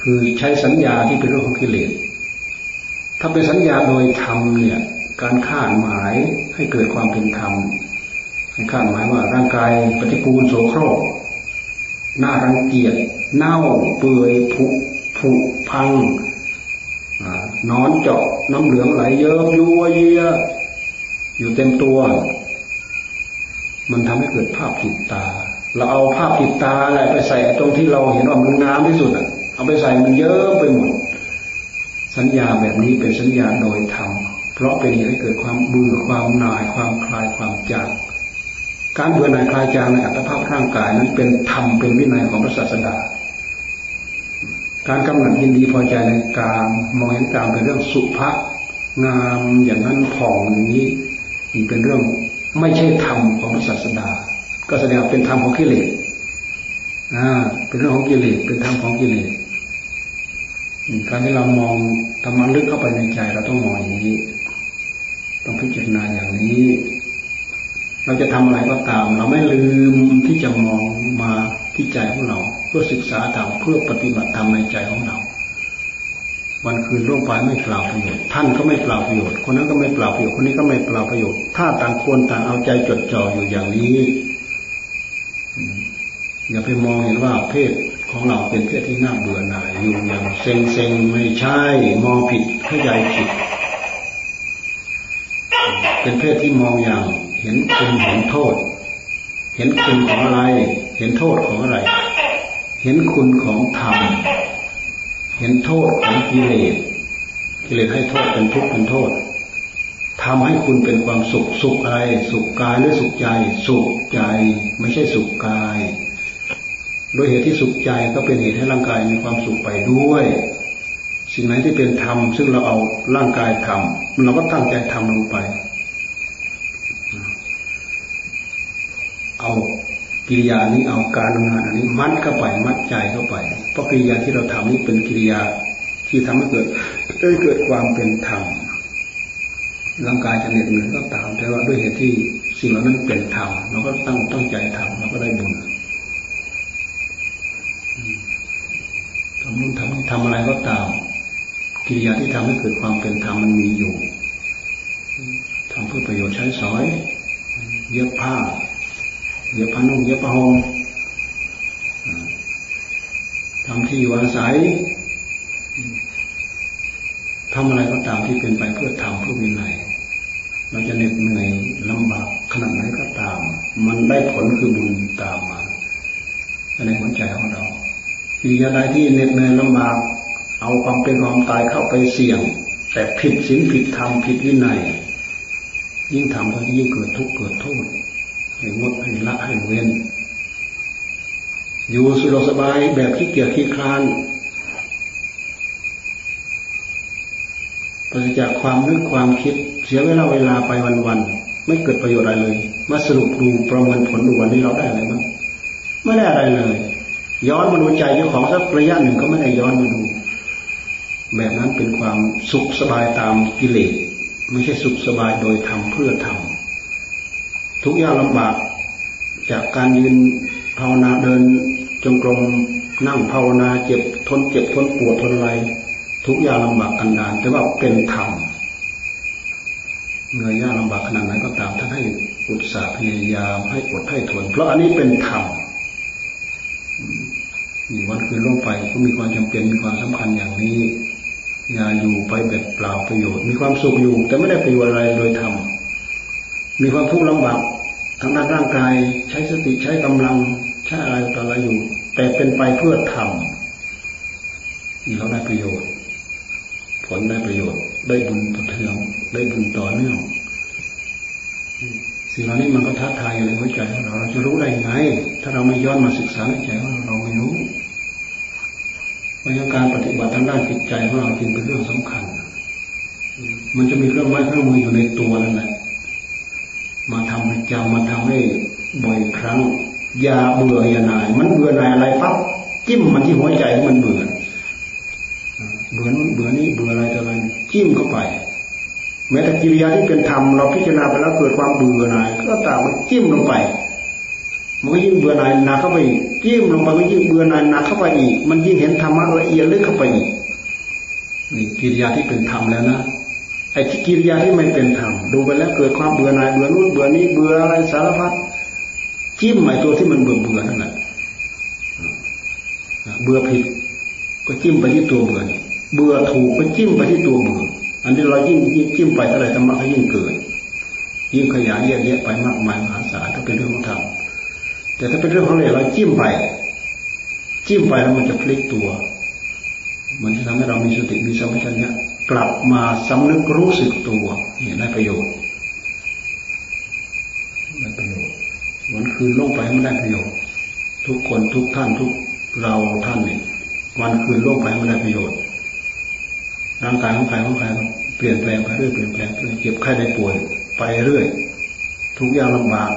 คือใช้สัญญาที่เป็นเรื่องของกิเลสถ้าเป็นสัญญาโดยธรรมเนี่ย การคาดหมายให้เกิดความเป็นธรรมให้คาดหมายว่าร่างกายปฏิปูลโสโครกน่ารังเกียจเน่าเปื่อยผุผุพัง นอนเจาะน้ำเหลืองไหลเยิ้มยัวเยียอยู่เต็มตัว มันทำให้เกิดภาพติดตา เราเอาภาพติดตาอะไรไปใส่ตรงที่เราเห็นว่ามันงามที่สุดอะ เอาไปใส่มันเยอะไปหมด สัญญาแบบนี้เป็นสัญญาโดยธรรมเพราะเป็นเหตุให้เกิดความเบื่อความหน่ายความคลายความจางการเบื่อหน่ายคลายจางในอัตภาพร่างกายนั้นเป็นธรรมเป็นวินัยของพระศาสดา การกำหนัดยินดีพอใจในการมองเห็นการเป็นเรื่องสุภาพงามอย่างนั้นผ่องอย่างนี้นี่เป็นเรื่องไม่ใช่ธรรมของศาสดา ก็แสดงเป็นธรรมของกิเลสอ่าเป็นเรื่องของกิเลสเป็นธรรมของกิเลสการที่เรามองธรรมะลึกเข้าไปในใจเราต้องมองอย่างนี้ ต้องพิจารณาอย่างนี้ เราจะทำอะไรก็ตาม เราไม่ลืมที่จะมองมาที่ใจของเรา พื่อศึกษาธรรมเพื่อปฏิบัติธรรมในใจของเรา วันคืนร่วงไปไม่เปล่าประโยชน์ท่านก็ไม่เปล่าประโยชน์คนนั้นก็ไม่เปล่าประโยชน์คนนี้ก็ไม่เปล่าประโยชน์ถ้าต่างคนต่างเอาใจจดจ่ออยู่อย่างนี้อย่าไปมองเห็นว่าเพศของเราเป็นเพศที่น่าเบื่อหน่ายอยู่อย่างเซ็งเซ็งไม่ใช่มองผิดเข้าใจผิด เป็นเพศที่มองอย่างเห็นคุณเห็นโทษ เห็นคุณของอะไร เห็นโทษของอะไร เห็นคุณของธรรม เห็นโทษของกิเลส กิเลสให้โทษเป็นทุกข์เป็นโทษทำให้คุณเป็นความสุข สุขอะไร สุขกายหรือสุขใจ สุขใจ ไม่ใช่สุขกาย โดยเหตุที่สุขใจก็เป็นเหตุให้ร่างกายมีความสุขไปด้วย สิ่งไหนที่เป็นธรรมซึ่งเราเอาร่างกายทำเราก็ตั้งใจทำลงไปเอา กิริยานี้เอาการทำงานอันนี้มัดเข้าไปมัดใจเข้าไป เพราะกิริยาที่เราทำนี้เป็นกิริยาที่ทำให้เกิดได้เกิดความเป็นธรรมร่างกายจะเหน็ดเหนื่อยก็ตาม แต่ว่าด้วยเหตุที่สิ่งเหล่านั้นเป็นธรรมเราก็ตั้งตั้งใจทำเราก็ได้บุญทำนู่นทำนี่ทำอะไรก็ตามกิริยาที่ทำให้เกิดความเป็นธรรมมันมีอยู่ทำเพื่อประโยชน์ใช้สอย เย็บผ้า เย็บผ้านุ่งเย็บผ้าห่มทำที่อยู่อาศัยทำอะไรก็ตามที่เป็นไปเพื่อทำเพื่อวินัยเราจะเหน็ดเหนื่อยลำบากขนาดไหนก็ตาม มันได้ผลคือบุญตามมาในหัวใจของเราอีกอย่างใดที่เหน็ดเหนื่อยลำบากเอาความเป็นความตายเข้าไปเสี่ยง แต่ผิดศีลผิดธรรมผิดวินัยยิ่งทำก็ยิ่งเกิดทุกข์เกิดโทษ ให้งดให้ละให้เว้นอยู่สุขสบายแบบขี้เกียจขี้คลานปราศจากความนึกความคิด เสียเวลาเวลาไปวันๆไม่เกิดประโยชน์อะไรเลย มาสรุปดูประเมินผลดูวันนี้เราได้อะไรบ้างไม่ได้อะไรเลย ย้อนมาดูใจเจ้าของสักระยะหนึ่งก็ไม่ได้ย้อนมาดูแบบนั้นเป็นความสุขสบายตามกิเลสไม่ใช่สุขสบายโดยทำเพื่อทำ ทุกอย่างลำบาก จากการยืนภาวนาเดินจงกรมนั่งภาวนาเจ็บทนเจ็บทนปวดทนอะไรทุกอย่างลำบากกันดานแต่ว่าเป็นธรรมเหนื่อยยากลำบากขนาดไหนก็ตามท่านให้อุตสาห์พยายามให้อดให้ทน เพราะอันนี้เป็นธรรมวันคืนล่วงไปก็มีความจำเป็นมีความสำคัญอย่างนี้ อย่าอยู่ไปแบบเปล่าประโยชน์ มีความสุขอยู่ แต่ไม่ได้ประโยชน์อะไรโดยธรรมมีความทุกข์ลำบาก ทางด้านร่างกายใช้สติใช้กำลังใช้อะไรต่ออะไรอยู่ แต่เป็นไปเพื่อทำนี่เราได้ประโยชน์ ผลได้ประโยชน์ ได้บุญต่อเทืองได้บุญต่อเนื่องสิ่งเหล่านี้มันก็ท้าทายอยู่ในหัวใจของเราเราจะรู้ได้ไง ถ้าเราไม่ย้อนมาศึกษาในใจของเราเราไม่รู้เพราะการปฏิบัติทางด้านจิตใจของเราจึงเป็นเรื่องสำคัญ มันจะมีเครื่องไม้เครื่องมืออยู่ในตัวนั่นแหละ มาทำประจำมาทำให้บ่อยครั้ง อย่าเบื่ออย่าหน่าย มันเบื่อหน่ายอะไรปั๊บจิ้มมันที่หัวใจมันเบื่อเบื่อนู้นเบื่อนี้เบื่ออะไรต่ออะไรจิ้มเข้าไป แม้แต่กิริยาที่เป็นธรรมเราพิจารณาไปแล้วเกิดความเบื่อหน่าย ก็ตามมันจิ้มลงไปมันก็ยิ่งเบื่อหน่ายหนักเข้าไปอีกจิ้มลงไปก็ยิ่งเบื่อหน่ายหนักเข้าไปอีก มันยิ่งเห็นธรรมะละเอียดลึกเข้าไปอีกนี่กิริยาที่เป็นธรรมแล้วนะ ไอ้กิริยาที่ไม่เป็นธรรมดูไปแล้วเกิดความเบื่อหน่ายเบื่อนู้นเบื่อนี้เบื่ออะไรสารพัดจิ้มไอ้ตัวที่มันเบื่อเบื่อนั่นแหละเบื่อผิดก็จิ้มไปที่ตัวเบื่อเบื่อถูกก็จิ้มไปที่ตัวเบื่ออันนี้เรายิ่งยิ่งจิ้มไปเท่าไรธรรมะก็ยิ่งเกิด ยิ่งขยายแยกแยะไปมากมายมหาศาลถ้าเป็นเรื่องของธรรมแต่ถ้าเป็นเรื่องของอะไรเราจิ้มไป จิ้มไปแล้วมันจะพลิกตัว มันจะทำให้เรามีสติมีสัมปชัญญะ กลับมาสำนึกรู้สึกตัวนี่ได้ประโยชน์ได้ประโยชน์วันคืนลงไปมันได้ประโยชน์ทุกคนทุกท่านทุกเราท่านนี่วันคืนลงไปมันได้ประโยชน์ร่างกายของใครของใครเปลี่ยนแปลงไปเรื่อยเปลี่ยนแปลงไปเรื่อยเจ็บไข้ได้ป่วย ไปเรื่อย ทุกอย่างลำบาก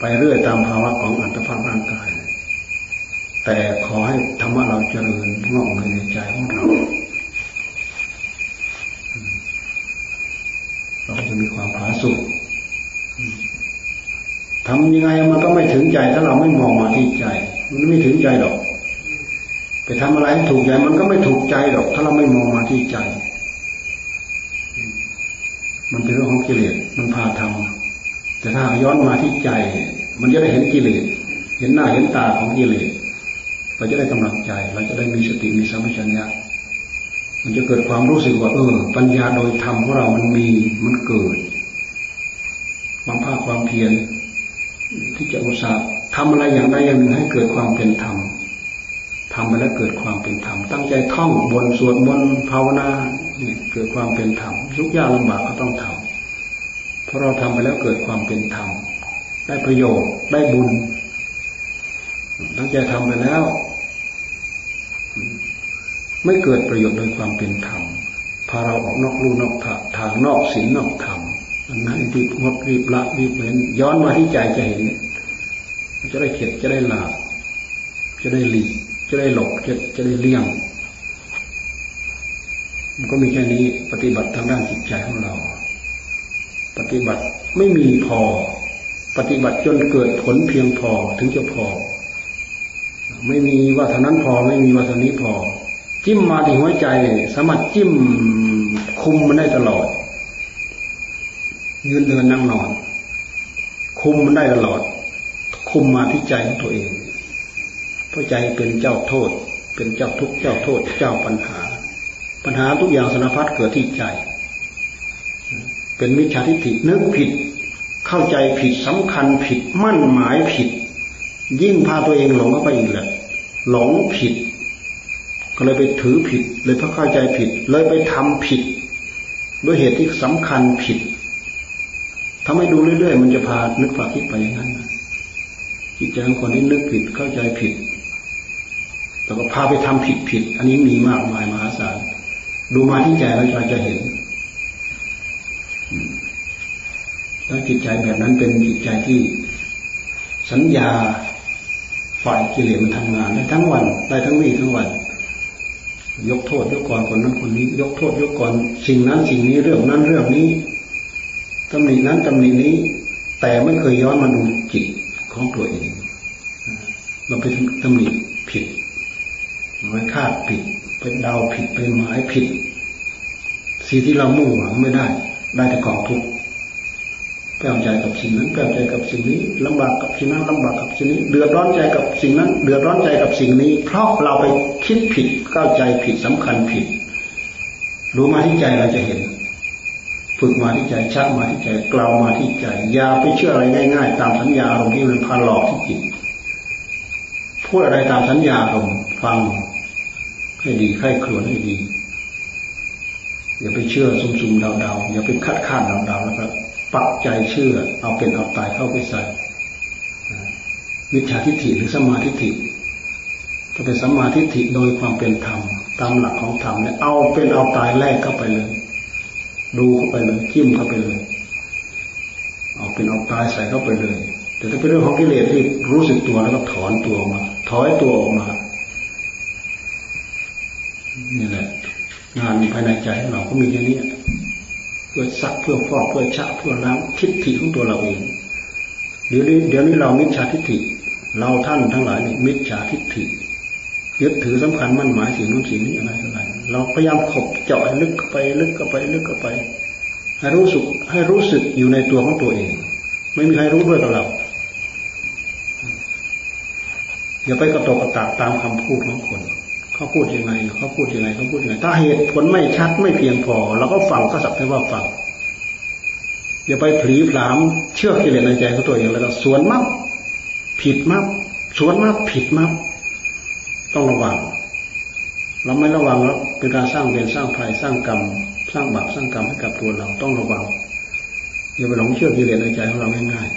ไปเรื่อยตามภาวะของอัตภาพร่างกาย แต่ขอให้ธรรมะเราเจริญงอกเงยในใจของเราเรา จะมีความผาสุกทำยังไงมันก็ไม่ถึงใจ ถ้าเราไม่มองมาที่ใจ มันไม่ถึงใจหรอก ไปทำอะไรถูกใจมันก็ไม่ถูกใจหรอก ถ้าเราไม่มองมาที่ใจ มันเป็นเรื่องของกิเลสมันพาทำแต่ถ้าย้อนมาที่ใจ มันจะได้เห็นกิเลสเห็นหน้าเห็นตาของกิเลสเราจะได้กำลังใจ เราจะได้มีสติมีสัมปชัญญะ มันจะเกิดความรู้สึกว่าเออปัญญาโดยธรรมของเรามันมีมันเกิดความภาคความเพียรที่จะอุตส่าห์ทำอะไรอย่างใดอย่างหนึ่งให้เกิดความเป็นธรรมทำไปแล้วเกิดความเป็นธรรมตั้งใจท่องบนสวดมนต์ภาวนาเนี่ยเกิดความเป็นธรรมทุกยากลำบากก็ต้องทำเพราะเราทำไปแล้วเกิดความเป็นธรรมได้ประโยชน์ได้บุญตั้งใจทำไปแล้ว ไม่เกิดประโยชน์โดยความเป็นธรรมพาเราออกนอกลู่นอกทางนอกศีลนอกธรรมอันนั้นรีบงดรีบละรีบเว้นย้อนมาที่ใจจะเห็นจะได้เข็ดจะได้หลาบจะได้หลีกจะได้หลบจะจะได้เลี่ยงมันก็มีแค่นี้ปฏิบัติทางด้านจิตใจของเรา ปฏิบัติไม่มีพอ ปฏิบัติจนเกิดผลเพียงพอถึงจะพอ ไม่มีว่าเท่านั้นพอไม่มีว่าเท่านี้พอ จิ้มมาที่หัวใจ สามารถจิ้มคุมมันได้ตลอด ยืนเดินนั่งนอน คุมมันได้ตลอด คุมมาที่ใจของตัวเองเพราะใจเป็นเจ้าโทษ เป็นเจ้าทุกข์เจ้าโทษ เจ้าปัญหา ปัญหาทุกอย่างสารพัดเกิดที่ใจ เป็นมิจฉาทิฏฐินึกผิด เข้าใจผิดสำคัญผิดมั่นหมายผิด ยิ่งพาตัวเองหลงเข้าไปอีกแหละหลงผิด ก็เลยไปถือผิด เลยเพราะเข้าใจผิด เลยไปทำผิด ด้วยเหตุที่สำคัญผิดทำให้ดูเรื่อยๆ มันจะพานึกฝากคิดไปอย่างนั้นจิตใจของคนที่นึกผิดเข้าใจผิดแล้วก็พาไปทำผิดผิด อันนี้มีมากมายมหาศาลดูมาที่ใจเราจะเห็นแล้วจิตใจแบบนั้นเป็นจิตใจที่สัญญาฝ่ายกิเลสมันทำงานได้ทั้งวันได้ทั้งวี่ทั้งวัน ยกโทษยกก่อนคนนั้นคนนี้ ยกโทษยกก่อนสิ่งนั้นสิ่งนี้เรื่องนั้นเรื่องนี้ตำหนินั้นตำหนินี้ แต่ไม่เคยย้อนมาดูจิตของตัวเองเราไปตำหนิผิดไว้คาดผิดไปเดาผิดไปหมายผิดสิ่งที่เรามุ่งหวังไม่ได้ ได้แต่กองทุกข์ ไปแปลใจกับสิ่งนั้นแปลใจกับสิ่งนี้ลำบากกับสิ่งนั้นลำบากกับสิ่งนี้ เดือดร้อนใจกับสิ่งนั้น เดือดร้อนใจกับสิ่งนี้ เพราะเราไปคิดผิดเข้าใจผิดสำคัญผิด รู้มาที่ใจเราจะเห็น ฝึกมาที่ใจชักมาที่ใจกล่าวมาที่ใจอย่าไปเชื่ออะไรง่าย ๆ ตามสัญญาอารมณ์ที่มันพาหลอกที่จิตพูดอะไรตามสัญญาอารมณ์ฟังให้ดีใคร่ครวญให้ดี อย่าไปเชื่อซุ่มๆเดาๆอย่าไปคาดคาดเดาๆแล้วก็ ปักใจเชื่อ เอาเป็นเอาตายเข้าไปใส่มิจฉาทิฏฐิหรือสมาทิฏฐิถ้าเป็นสมาทิฏฐิโดยความเป็นธรรมตามหลักของธรรมเนี่ยเอาเป็นเอาตายแลกเข้าไปเลย ดูเข้าไปเลยจิ้มเข้าไปเลย เอาเป็นเอาตายใส่เข้าไปเลย แต่ถ้าเป็นเรื่องของกิเลสที่รู้สึกตัวแล้วก็ถอนตัวออกมา ถอยตัวออกมานี่แหละงานภายในใจของเราก็มีแค่นี้ เพื่อซักเพื่อฟอกเพื่อชะเพื่อล้างทิฏฐิของตัวเราเองเดี๋ยวนี้เดี๋ยวนี้เรามิจฉาทิฏฐิ เราท่านทั้งหลายนี่มิจฉาทิฏฐิยึดถือสำคัญมั่นหมายสิ่งนู้นสิ่งนี้อะไรอะไรเราพยายามขบเจาะลึกเข้าไปลึกเข้าไปลึกเข้าไป ให้รู้สึกให้รู้สึกอยู่ในตัวของตัวเอง ไม่มีใครรู้ด้วยกับเราอย่าไปกระตกกระตากตามคำพูดของคน เขาพูดยังไงเขาพูดยังไงเขาพูดยังไงถ้าเหตุผลไม่ชัดไม่เพียงพอเราก็ฟังก็สักแต่ว่าฟังอย่าไปผีผลามเชื่อกิเลสในใจของตัวเองแล้วก็สวนมักผิดมักสวนมักผิดมักต้องระวัง เราไม่ระวังแล้วเป็นการสร้างเวรสร้างภัยสร้างกรรม สร้างบาปสร้างกรรมให้กับตัวเราต้องระวังอย่าไปหลงเชื่อกิเลสในใจของเราง่าย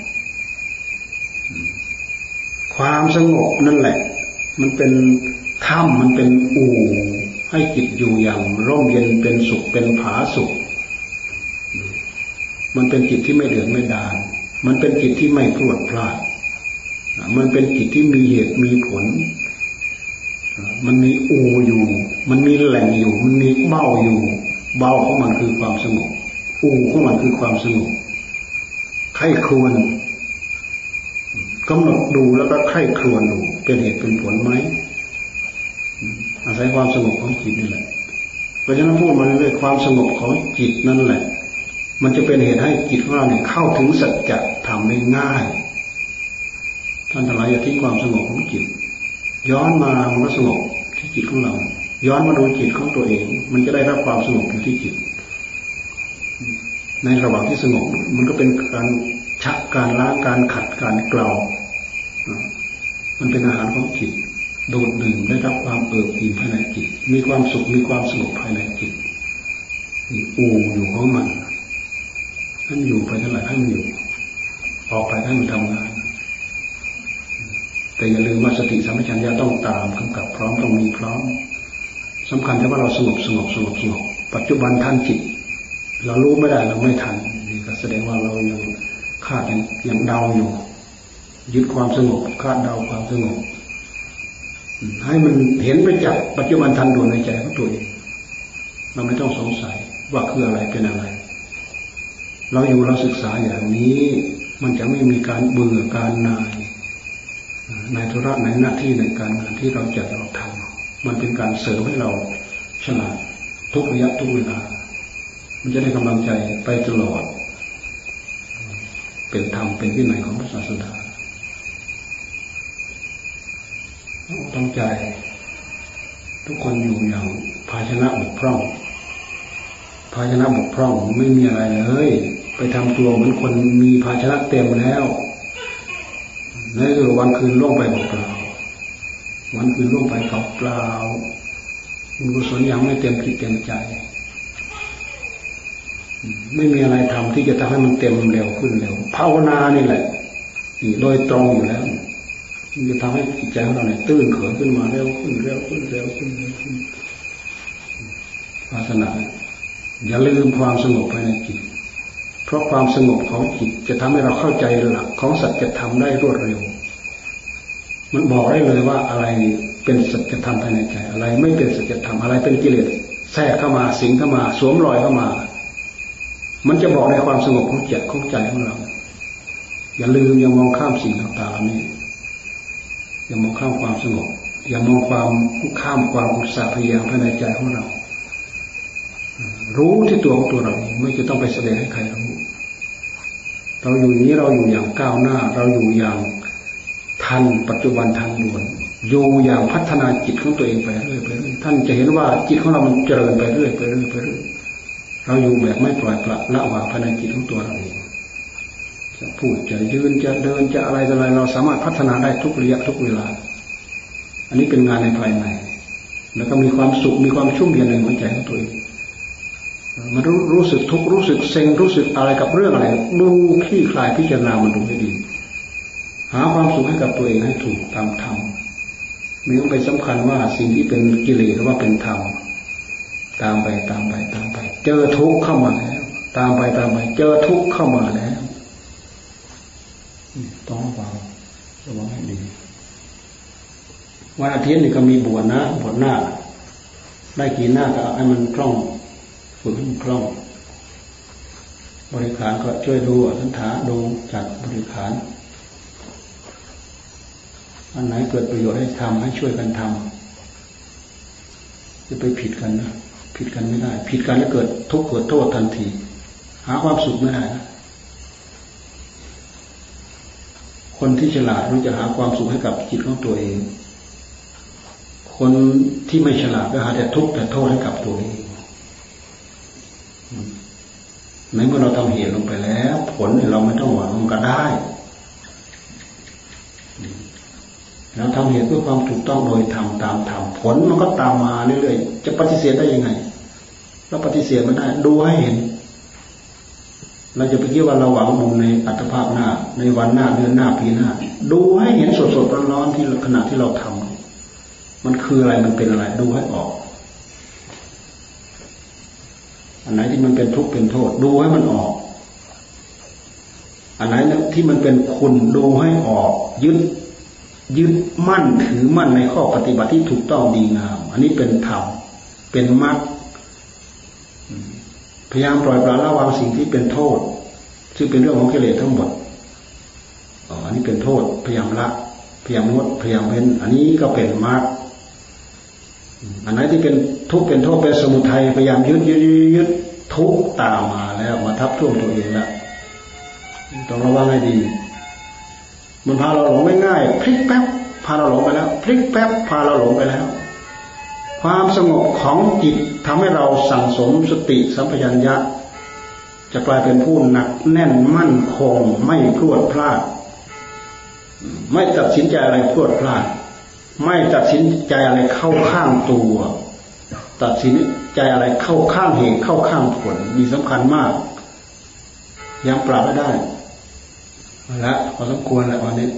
ๆความสงบนั่นแหละ มันเป็น ถ้ำมันเป็นอู่ให้จิตอยู่อย่างร่มเย็นเป็นสุขเป็นผาสุข มันเป็นจิตที่ไม่เหลืองไม่ดาน มันเป็นจิตที่ไม่พลวดพลาด มันเป็นจิตที่มีเหตุมีผล มันมีอูอยู่ มันมีแหล่งอยู่ มันมีเบ้าอยู่ เบ้าของมันคือความสงบ อูของมันคือความสงบใครครวนกำหนดดูแล้วก็ใครครวนดูเป็นเหตุเป็นผลไหม ศัยความสงบของจิตนี่แหละ เพราะฉะนั้นพูดมาเรื่อยๆความสงบของจิตนั่นแหละ มันจะเป็นเหตุให้จิตของเราเนี่ยเข้าถึงสัจธรรมได้ง่าย ท่านทั้งหลายอย่าทิ้งความสงบของจิต ย้อนมามันก็สงบที่จิตของเรา ย้อนมาดูจิตของตัวเอง มันจะได้รับความสงบอยู่ที่จิต ในระหว่างที่สงบมันก็เป็นการชักการล้างการขัดการเกลามันเป็นอาหารของจิต โดดดื่มได้รับความเอิบอิ่มภายในจิต มีความสุขมีความสงบภายในจิตมีอูอยู่ของมันท่านอยู่ไปเท่าไหร่ให้มันอยู่ ออกไปให้มันทำงาน แต่อย่าลืมว่าสติสัมปชัญญะต้องตามกำกับพร้อมต้องมีพร้อมสำคัญแค่ว่าเราสงบสงบสงบสงบปัจจุบันทันจิต เรารู้ไม่ได้เราไม่ทันนี่ก็แสดงว่าเรายังคาดยังยังเดาอยู่ยึดความสงบคาดเดาความสงบ ให้มันเห็นไปจากปัจจุบันทันด่วนในใจของตัวเองเราไม่ต้องสงสัยว่าคืออะไรเป็นอะไร เราอยู่เราศึกษาอย่างนี้ มันจะไม่มีการเบื่อการนายในธุระในหน้าที่ในการงานที่เราจะเราทำมันเป็นการเสริมให้เราฉลาดทุกระยะทุกเวลา มันจะได้กำลังใจไปตลอด เป็นธรรมเป็นวินัยของพระศาสดา ตั้งใจ ทุกคนอยู่อย่างภาชนะบกพร่อง ภาชนะบกพร่องไม่มีอะไรเลย ไปทำตัวเหมือนคนมีภาชนะเต็มแล้วนั่นคือวันคืนล่วงไปเปล่าวันคืนล่วงไปเปล่าบุญกุศลยังไม่เต็มจิตเต็มใจ ไม่มีอะไรทำที่จะทำให้มันเต็มเร็วขึ้นเร็วภาวนานี่แหละโดยตรงอยู่แล้ว มันจะทำให้จิตใจของเราเนี่ยตื้นเขินขึ้นมาเร็วขึ้นเร็วขึ้นเร็วขึ้นเร็วขึ้นวาสนาอย่าลืมความสงบภายในจิต เพราะความสงบของจิตจะทำให้เราเข้าใจหลักของสัจธรรมได้รวดเร็ว มันบอกได้เลยว่าอะไรเป็นสัจธรรมภายในใจ อะไรไม่เป็นสัจธรรมอะไรเป็นกิเลสแทรกเข้ามาสิงเข้ามา สวมรอยเข้ามา มันจะบอกในความสงบของจิตของใจของเรา อย่าลืมอย่ามองข้ามสิ่งต่างๆนี้ อย่ามองข้ามความสงบอย่ามองความข้ามความอุตสาห์พยายามภายในใจของเรา รู้ที่ตัวของตัวเราไม่จะต้องไปแสดงให้ใครรู้เราอยู่อย่างนี้เราอยู่อย่างก้าวหน้า เราอยู่อย่างทันปัจจุบันทันด่วนอยู่อย่างพัฒนาจิตของตัวเองไปเรื่อยไปเรื่อยท่านจะเห็นว่าจิตของเรามันเจริญไปเรื่อยไปเรื่อยไปเรื่อยเราอยู่แบบไม่ปล่อยปละละวางภายในจิตของตัวเราเอง จะพูดจะยืนจะเดินจะอะไรอะไร เราสามารถพัฒนาได้ทุกระยะทุกเวลา อันนี้เป็นงานในภายใน แล้วก็มีความสุขมีความชุ่มเย็นในหัวใจของตัวเองมันรู้รู้สึกทุกรู้สึกเซ็งรู้สึกอะไรกับเรื่องอะไรดูขี้คลายพิจารณามันดูให้ดี หาความสุขให้กับตัวเองให้ถูกตามธรรมไม่ต้องไปสำคัญว่าสิ่งที่เป็นกิเลสหรือว่าเป็นธรรมตามไปตามไปตามไป เจอทุกข์เข้ามาแล้ว ตามไปตามไป เจอทุกข์เข้ามาแล้ว ต้องฟังระวังให้ดีวันอาทิตย์นี่ก็มีบวชนะบวชหน้า ได้กี่หน้าก็ให้มันคล่องฝึกให้มันคล่อง บริขารก็ช่วยดูสันถาดูจัดบริขารอันไหนเกิดประโยชน์ให้ทำให้ช่วยกันทำจะไปผิดกันนะผิดกันไม่ได้ ผิดกันแล้วเกิดทุกข์เกิดโทษทันที หาความสุขไม่ได้นะ คนที่ฉลาดรู้จะหาความสุขให้กับจิตของตัวเอง คนที่ไม่ฉลาดก็หาแต่ทุกข์แต่โทษให้กับตัวเองในเมื่อเราทำเหตุลงไปแล้ว ผลเราไม่ต้องหวังมันก็ได้เราทำเหตุเพื่อความถูกต้องโดยทำตามธรรมผลมันก็ตามมาเรื่อยๆจะปฏิเสธได้ยังไงเราปฏิเสธมันได้ ดูให้เห็น เราจะไปคิดว่าเราหวังบุญในอัตภาพหน้า ในวันหน้าเดือนหน้าปีหน้า ดูให้เห็นสดๆร้อนๆที่ขณะที่เราทำมันคืออะไรมันเป็นอะไร ดูให้ออก อันไหนที่มันเป็นทุกข์เป็นโทษ ดูให้มันออก อันไหนที่มันเป็นคุณดูให้ออก ยึดยึดมั่นถือมั่นในข้อปฏิบัติที่ถูกต้องดีงาม อันนี้เป็นธรรมเป็นมรรค พยายามปล่อยปละละวางสิ่งที่เป็นโทษ ซึ่งเป็นเรื่องของกิเลสทั้งหมดอ๋ออันนี้เป็นโทษ พยายามละ พยายามงดพยายามเว้นอันนี้ก็เป็นมรรคอันไหนที่เป็นทุกข์เป็นโทษเป็นสมุทัยพยายามยึดยึดยึดทุกตามมาแล้ว มาทับท่วมตัวเองแล้วต้องระวังให้ดี มันพาเราหลงไม่ง่ายพลิกแป๊บพาเราหลงไปแล้วพลิกแป๊บพาเราหลงไปแล้ว ความสงบของจิตทำให้เราสั่งสมสติสัมปชัญญะ จะกลายเป็นผู้หนักแน่นมั่นคงไม่พลวดพลาด ไม่ตัดสินใจอะไรพลวดพลาด ไม่ตัดสินใจอะไรเข้าข้างตัว ตัดสินใจอะไรเข้าข้างเหตุเข้าข้างผลมีสำคัญมาก ยังปรับไม่ได้ละพอสมควรแล้ววันนี้